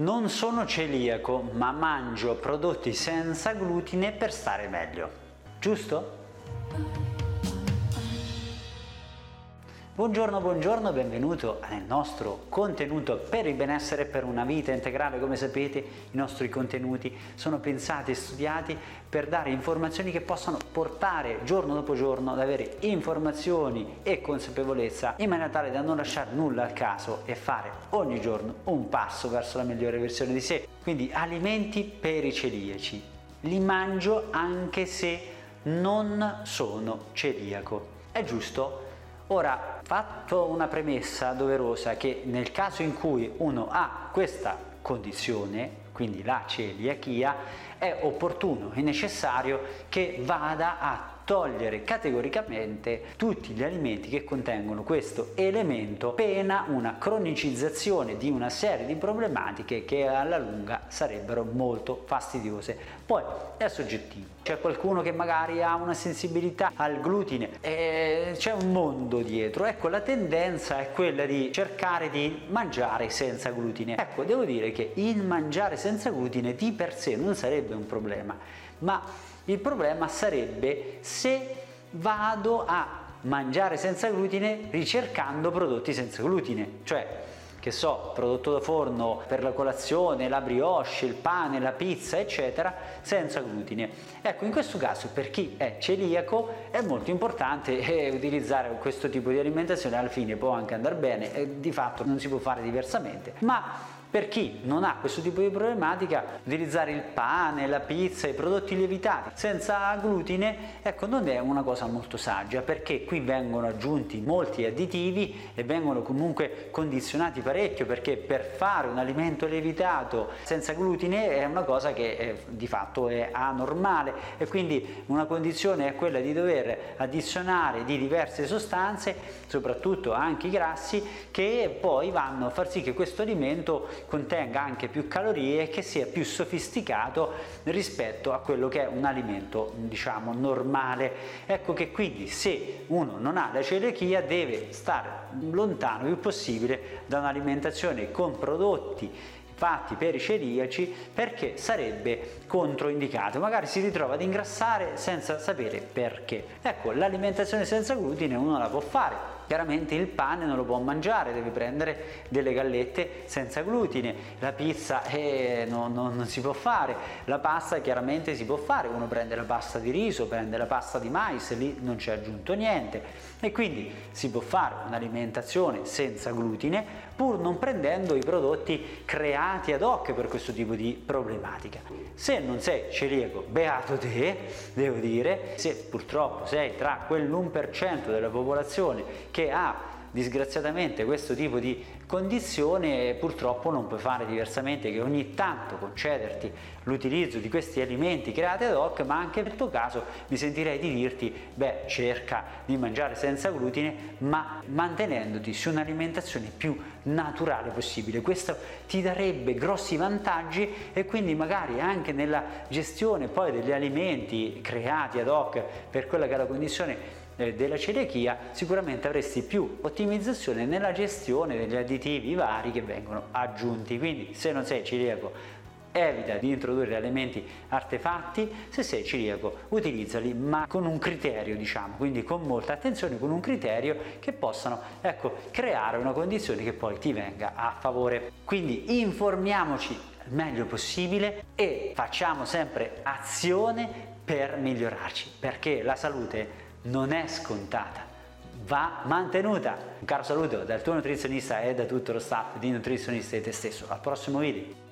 Non sono celiaco, ma mangio prodotti senza glutine per stare meglio. Giusto? Buongiorno, buongiorno, benvenuto nel nostro contenuto per il benessere per una vita integrale. Come sapete i nostri contenuti sono pensati e studiati per dare informazioni che possano portare giorno dopo giorno ad avere informazioni e consapevolezza in maniera tale da non lasciare nulla al caso e fare ogni giorno un passo verso la migliore versione di sé. Quindi alimenti per i celiaci. Li mangio anche se non sono celiaco. È giusto? Ora, fatto una premessa doverosa che nel caso in cui uno ha questa condizione, quindi la celiachia, è opportuno e necessario che vada a togliere categoricamente tutti gli alimenti che contengono questo elemento pena una cronicizzazione di una serie di problematiche che alla lunga sarebbero molto fastidiose. Poi è soggettivo, c'è qualcuno che magari ha una sensibilità al glutine e c'è un mondo dietro, ecco la tendenza è quella di cercare di mangiare senza glutine. Ecco, devo dire che il mangiare senza glutine di per sé non sarebbe un problema, ma il problema sarebbe se vado a mangiare senza glutine ricercando prodotti senza glutine, cioè che so, prodotto da forno per la colazione, la brioche, il pane, la pizza, eccetera, senza glutine. Ecco, in questo caso per chi è celiaco è molto importante eh, utilizzare questo tipo di alimentazione, alla fine può anche andare bene, e di fatto non si può fare diversamente, ma per chi non ha questo tipo di problematica, utilizzare il pane, la pizza, i prodotti lievitati senza glutine, ecco, non è una cosa molto saggia perché qui vengono aggiunti molti additivi e vengono comunque condizionati parecchio perché per fare un alimento lievitato senza glutine è una cosa che è, di fatto è anormale e quindi una condizione è quella di dover addizionare di diverse sostanze, soprattutto anche i grassi, che poi vanno a far sì che questo alimento contenga anche più calorie e che sia più sofisticato rispetto a quello che è un alimento diciamo normale. Ecco che quindi se uno non ha la celiachia deve stare lontano il più possibile da un'alimentazione con prodotti fatti per i celiaci perché sarebbe controindicato. Magari si ritrova ad ingrassare senza sapere perché. Ecco, l'alimentazione senza glutine uno la può fare, Chiaramente il pane non lo può mangiare, deve prendere delle gallette senza glutine, la pizza eh, no, no, non si può fare, la pasta chiaramente si può fare, uno prende la pasta di riso, prende la pasta di mais, lì non c'è aggiunto niente. E quindi si può fare un'alimentazione senza glutine pur non prendendo i prodotti creati ad hoc per questo tipo di problematica. Se non sei celiaco, beato te, devo dire, se purtroppo sei tra quell'1% della popolazione che ha disgraziatamente questo tipo di condizione purtroppo non puoi fare diversamente che ogni tanto concederti l'utilizzo di questi alimenti creati ad hoc ma anche nel tuo caso mi sentirei di dirti beh cerca di mangiare senza glutine ma mantenendoti su un'alimentazione più naturale possibile. Questo ti darebbe grossi vantaggi e quindi magari anche nella gestione poi degli alimenti creati ad hoc per quella che è la condizione eh, della celiachia sicuramente avresti più ottimizzazione nella gestione degli additivi vari che vengono aggiunti. Quindi se non sei celiaco evita di introdurre elementi artefatti, se sei celiaco utilizzali ma con un criterio diciamo, quindi con molta attenzione, con un criterio che possano ecco, creare una condizione che poi ti venga a favore. Quindi informiamoci il meglio possibile e facciamo sempre azione per migliorarci perché la salute non è scontata, va mantenuta. Un caro saluto dal tuo nutrizionista e da tutto lo staff di Nutrizionista e te stesso. Al prossimo video.